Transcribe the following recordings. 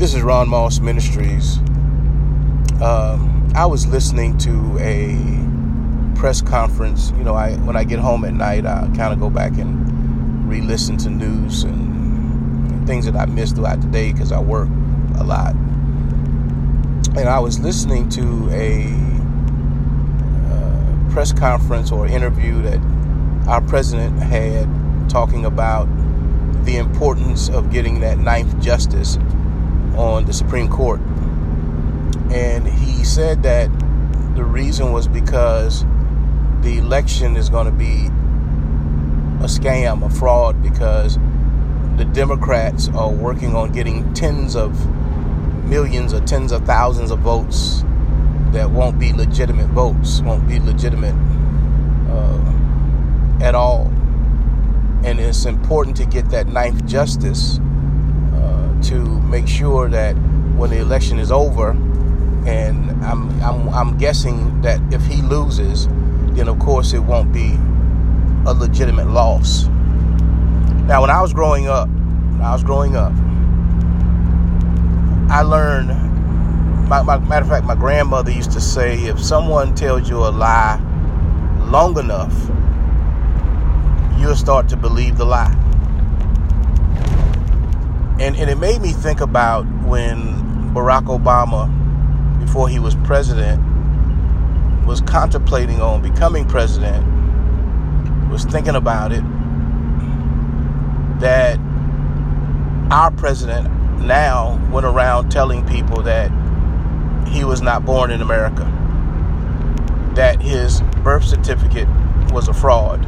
This is Ron Moss Ministries. Um, I was listening to a press conference. You know, I when I get home at night, I kind of go back and re-listen to news and things that I missed throughout the day because I work a lot. And I was listening to a uh, press conference or interview that our president had talking about the importance of getting that ninth justice on the Supreme Court. And he said that the reason was because the election is going to be a scam, a fraud, because the Democrats are working on getting tens of millions or tens of thousands of votes that won't be legitimate votes, won't be legitimate uh, at all. And it's important to get that ninth justice to make sure that when the election is over, and I'm, I'm, I'm guessing that if he loses, then of course it won't be a legitimate loss. Now, when I was growing up, I was growing up, I learned. My, my, matter of fact, my grandmother used to say, if someone tells you a lie long enough, you'll start to believe the lie. And, and it made me think about when Barack Obama, before he was president, was contemplating on becoming president, was thinking about it, that our president now went around telling people that he was not born in America, that his birth certificate was a fraud.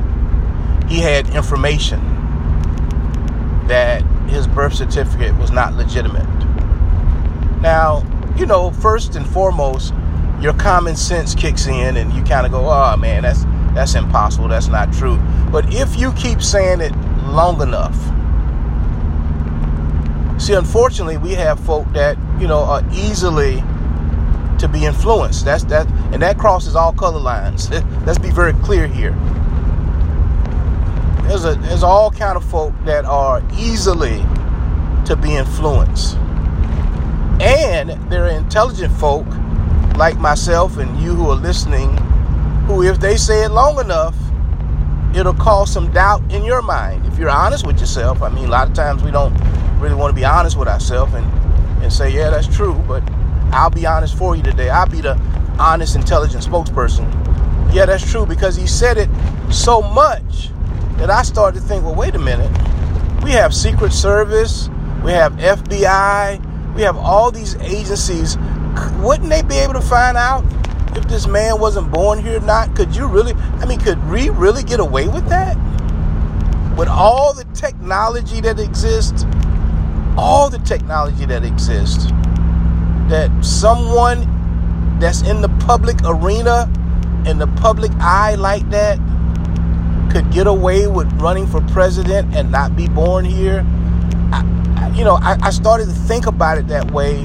He had information that his birth certificate was not legitimate. Now, you know, first and foremost, your common sense kicks in and you kind of go, "Oh man, that's that's impossible. That's not true." But if you keep saying it long enough, see, unfortunately, we have folk that you know are easily to be influenced. That's that, and that crosses all color lines. Let's be very clear here there's a there's all kind of folk that are easily to be influenced. And there are intelligent folk like myself and you who are listening who if they say it long enough it'll cause some doubt in your mind. If you're honest with yourself i mean a lot of times we don't really want to be honest with ourselves and and say yeah that's true but i'll be honest for you today. I'll be the honest intelligent spokesperson. Yeah that's true because he said it so much that I started to think, well, wait a minute. We have Secret Service, we have FBI, we have all these agencies. Wouldn't they be able to find out if this man wasn't born here or not? Could you really, I mean, could we really get away with that? With all the technology that exists, all the technology that exists, that someone that's in the public arena, in the public eye like that, could get away with running for president and not be born here, I, I, you know, I, I started to think about it that way.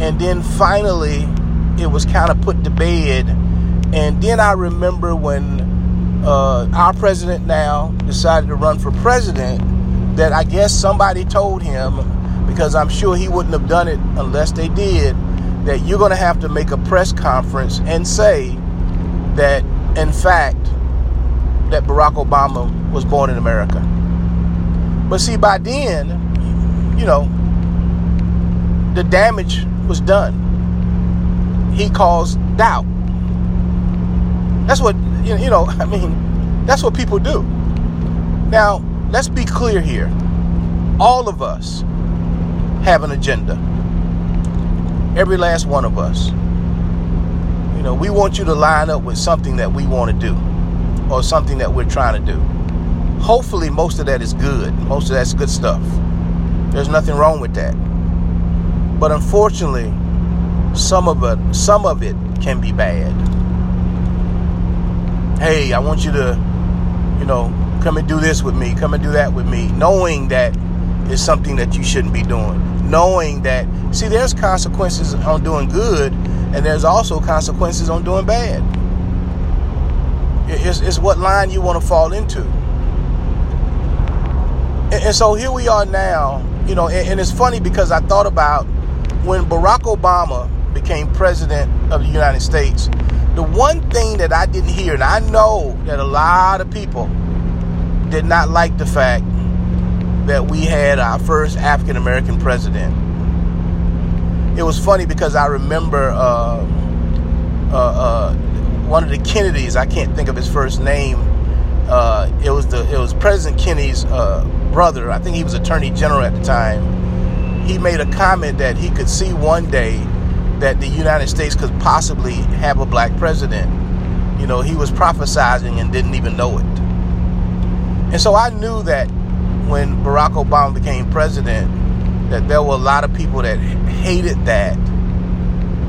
And then finally, it was kind of put to bed. And then I remember when uh, our president now decided to run for president, that I guess somebody told him, because I'm sure he wouldn't have done it unless they did, that you're going to have to make a press conference and say that, in fact, that Barack Obama was born in America. But see, by then, you know, the damage was done. He caused doubt. That's what, you know, I mean, that's what people do. Now, let's be clear here. All of us have an agenda. Every last one of us. You know, we want you to line up with something that we want to do or something that we're trying to do. Hopefully, most of that is good. Most of that's good stuff. There's nothing wrong with that. But unfortunately, some of it, some of it can be bad. Hey, I want you to, you know, come and do this with me, come and do that with me, knowing that it's something that you shouldn't be doing. Knowing that, see, there's consequences on doing good, and there's also consequences on doing bad. It's, it's what line you want to fall into. And, and, so here we are now, you know, and, and, it's funny because I thought about when Barack Obama became president of the United States, the one thing that I didn't hear, and I know that a lot of people did not like the fact that we had our first African American president. It was funny because I remember uh, uh, uh, one of the Kennedys. I can't think of his first name. Uh, it was the it was President Kennedy's uh, brother. I think he was Attorney General at the time. He made a comment that he could see one day that the United States could possibly have a black president. You know, he was prophesizing and didn't even know it. And so I knew that when Barack Obama became president, that there were a lot of people that hated that.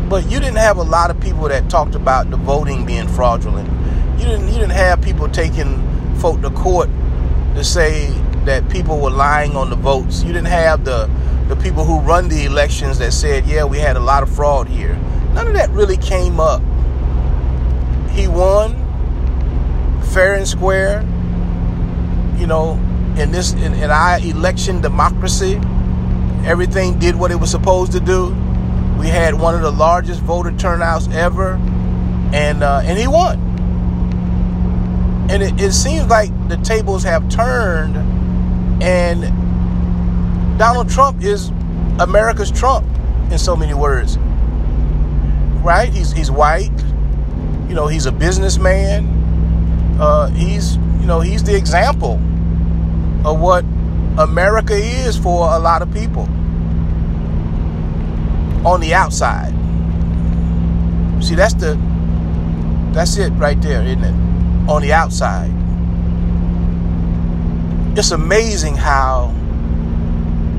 But you didn't have a lot of people that talked about the voting being fraudulent. You didn't you didn't have people taking folk to court to say that people were lying on the votes. You didn't have the the people who run the elections that said, "Yeah, we had a lot of fraud here." None of that really came up. He won fair and square. You know, in this in, in our election democracy, everything did what it was supposed to do. We had one of the largest voter turnouts ever, and uh, and he won. And it, it seems like the tables have turned, and Donald Trump is America's Trump in so many words. Right? He's he's white. You know, he's a businessman. Uh, he's you know he's the example of what America is for a lot of people on the outside. See, that's the that's it right there, isn't it? On the outside. It's amazing how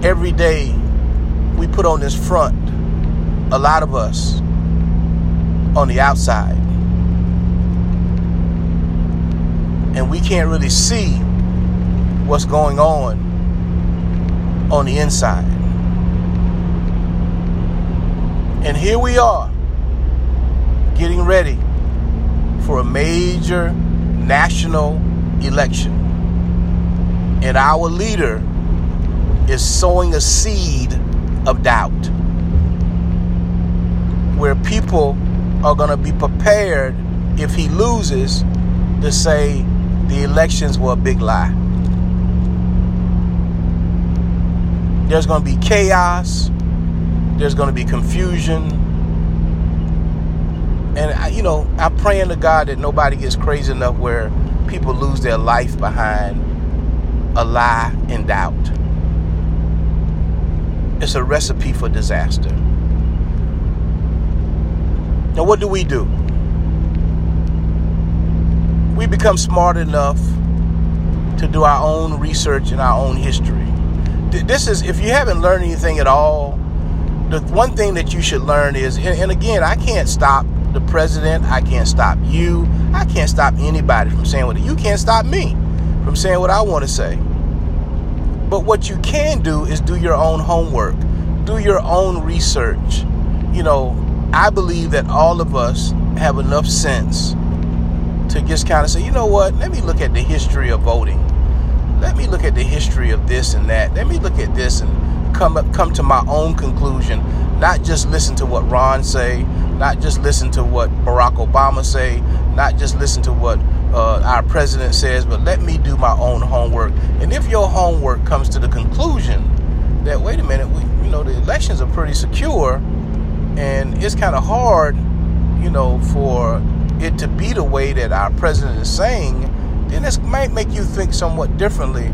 every day we put on this front, a lot of us on the outside. And we can't really see what's going on on the inside. And here we are, getting ready for a major national election. And our leader is sowing a seed of doubt where people are going to be prepared if he loses to say the elections were a big lie. There's going to be chaos. There's going to be confusion. And, I, you know, I'm praying to God that nobody gets crazy enough where people lose their life behind a lie and doubt. It's a recipe for disaster. Now, what do we do? We become smart enough to do our own research and our own history this is if you haven't learned anything at all the one thing that you should learn is and, and, again i can't stop the president. I can't stop you. I can't stop anybody from saying what you can't stop me from saying what i want to say. But what you can do is do your own homework. Do your own research. You know i believe that all of us have enough sense to just kind of say you know what? Let me look at the history of voting. Let me look at the history of this and that. Let me look at this and come up, come to my own conclusion. Not just listen to what Ron say, not just listen to what Barack Obama say, not just listen to what uh, our president says, but let me do my own homework. And if your homework comes to the conclusion that wait a minute, we, you know, the elections are pretty secure, and it's kind of hard, you know, for it to be the way that our president is saying then this might make you think somewhat differently,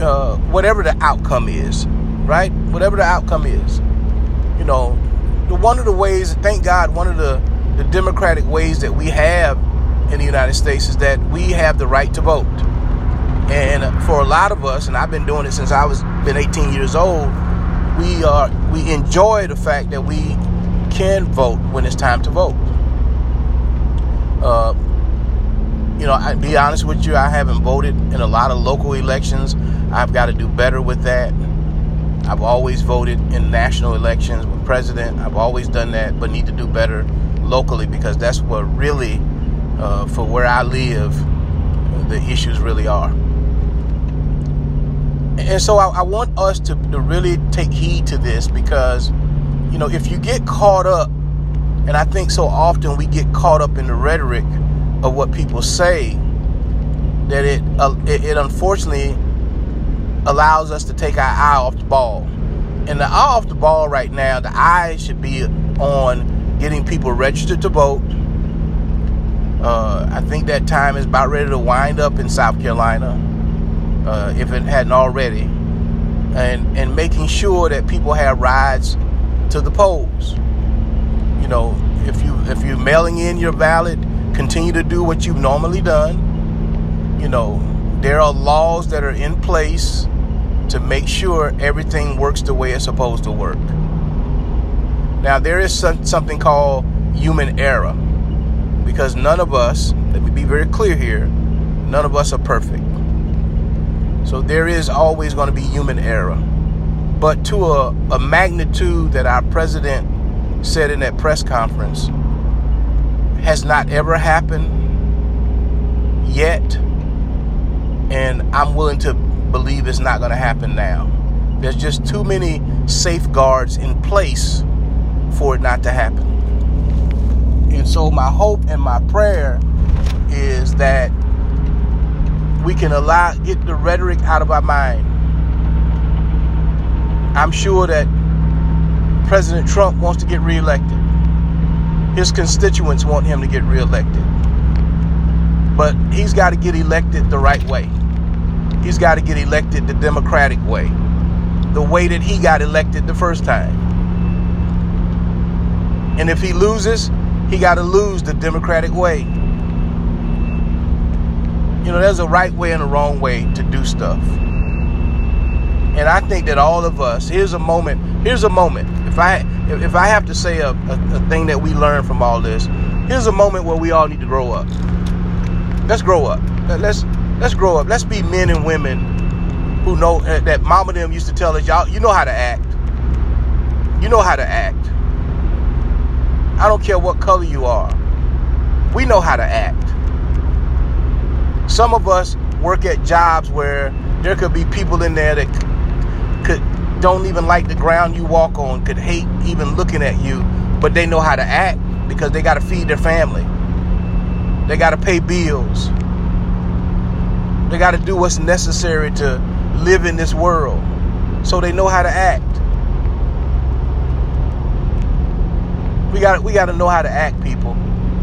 uh, whatever the outcome is, right? Whatever the outcome is. You know, the, one of the ways, thank God, one of the, the democratic ways that we have in the United States is that we have the right to vote. And for a lot of us, and I've been doing it since I was been 18 years old, we are we enjoy the fact that we can vote when it's time to vote. Uh, you know, I be honest with you, I haven't voted in a lot of local elections. I've got to do better with that. I've always voted in national elections with president. I've always done that, but need to do better locally because that's what really, uh, for where I live, the issues really are. And so I, I want us to, to really take heed to this because you know, if you get caught up, and I think so often we get caught up in the rhetoric of what people say, that it, uh, it, it unfortunately allows us to take our eye off the ball. And the eye off the ball right now, the eye should be on getting people registered to vote. Uh, I think that time is about ready to wind up in South Carolina, uh, if it hadn't already, and and making sure that people have rides to the polls. You know, if you if you're mailing in your ballot, continue to do what you've normally done. You know, there are laws that are in place to make sure everything works the way it's supposed to work. Now, there is some, something called human error because none of us, let me be very clear here, none of us are perfect. So there is always going to be human error. But to a, a magnitude that our president said in that press conference has not ever happened yet. And I'm willing to believe it's not going to happen now. There's just too many safeguards in place for it not to happen. And so, my hope and my prayer is that we can allow get the rhetoric out of our mind. I'm sure that President Trump wants to get reelected. His constituents want him to get reelected. But he's got to get elected the right way. He's got to get elected the democratic way, the way that he got elected the first time. And if he loses, he got to lose the democratic way. You know, there's a right way and a wrong way to do stuff. And I think that all of us, here's a moment, here's a moment. If I if I have to say a, a, a thing that we learn from all this, here's a moment where we all need to grow up. Let's grow up. Let's let's grow up. Let's be men and women who know uh, that mama them used to tell us, y'all, you know how to act. You know how to act. I don't care what color you are. We know how to act. Some of us work at jobs where there could be people in there that could don't even like the ground you walk on, could hate even looking at you, but they know how to act because they got to feed their family. They got to pay bills. They got to do what's necessary to live in this world. So they know how to act. We got we got to know how to act, people.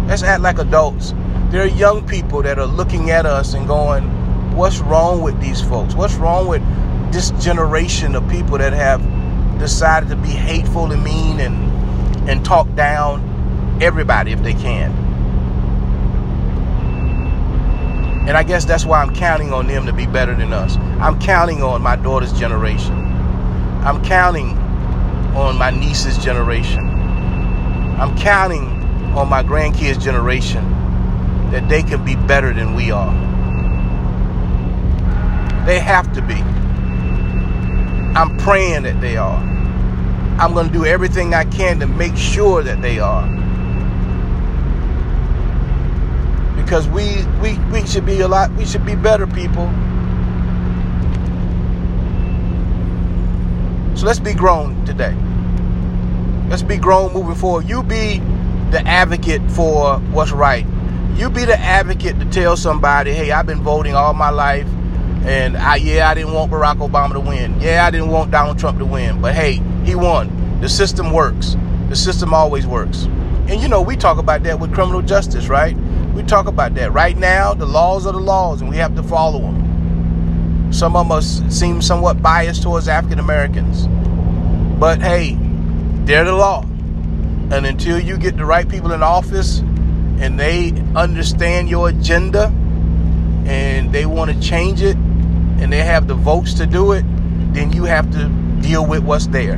Let's act like adults. There are young people that are looking at us and going, "What's wrong with these folks? What's wrong with this generation of people that have decided to be hateful and mean and and talk down everybody if they can?" And I guess that's why I'm counting on them to be better than us. I'm counting on my daughter's generation. I'm counting on my niece's generation. I'm counting on my grandkids' generation that they can be better than we are. They have to be. I'm praying that they are. I'm going to do everything I can to make sure that they are. Because we we we should be a lot we should be better people. So let's be grown today. Let's be grown moving forward. You be the advocate for what's right. You be the advocate to tell somebody hey i've been voting all my life and I, yeah i didn't want barack obama to win. Yeah i didn't want donald trump to win but hey he won. The system works. The system always works. And you know we talk about that with criminal justice right we talk about that. Right now, the laws are the laws, and we have to follow them. Some of us seem somewhat biased towards African Americans. But hey, they're the law. And until you get the right people in office and they understand your agenda and they want to change it and they have the votes to do it, then you have to deal with what's there.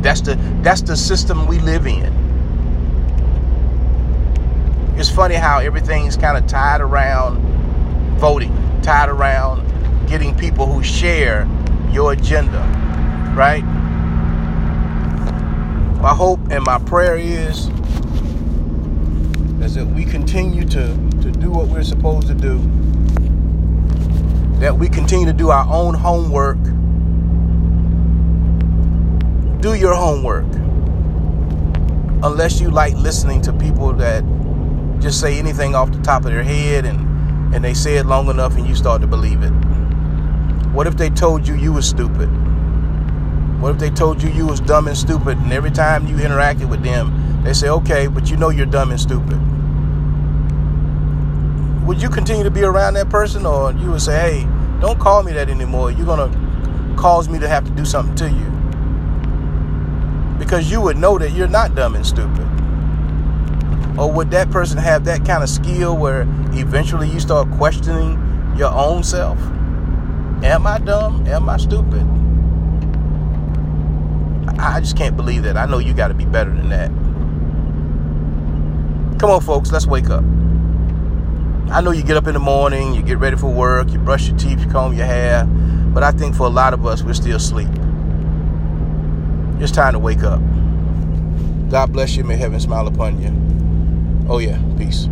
That's the that's the system we live in it's funny how everything's kind of tied around voting, tied around getting people who share your agenda, right? My hope and my prayer is is that we continue to, to do what we're supposed to do. That we continue to do our own homework. Do your homework. unless you like listening to people that just say anything off the top of their head and, and they say it long enough and you start to believe it. What if they told you you were stupid? What if they told you you was dumb and stupid and every time you interacted with them, they say, okay, but you know you're dumb and stupid. Would you continue to be around that person or you would say, hey, don't call me that anymore. You're going to cause me to have to do something to you. Because you would know that you're not dumb and stupid. Or would that person have that kind of skill where eventually you start questioning your own self? Am I dumb? Am I stupid? I just can't believe that. I know you got to be better than that. Come on, folks, let's wake up. I know you get up in the morning, you get ready for work, you brush your teeth, you comb your hair, but I think for a lot of us, we're still asleep. It's time to wake up. God bless you. May heaven smile upon you. Oh, yeah. Peace.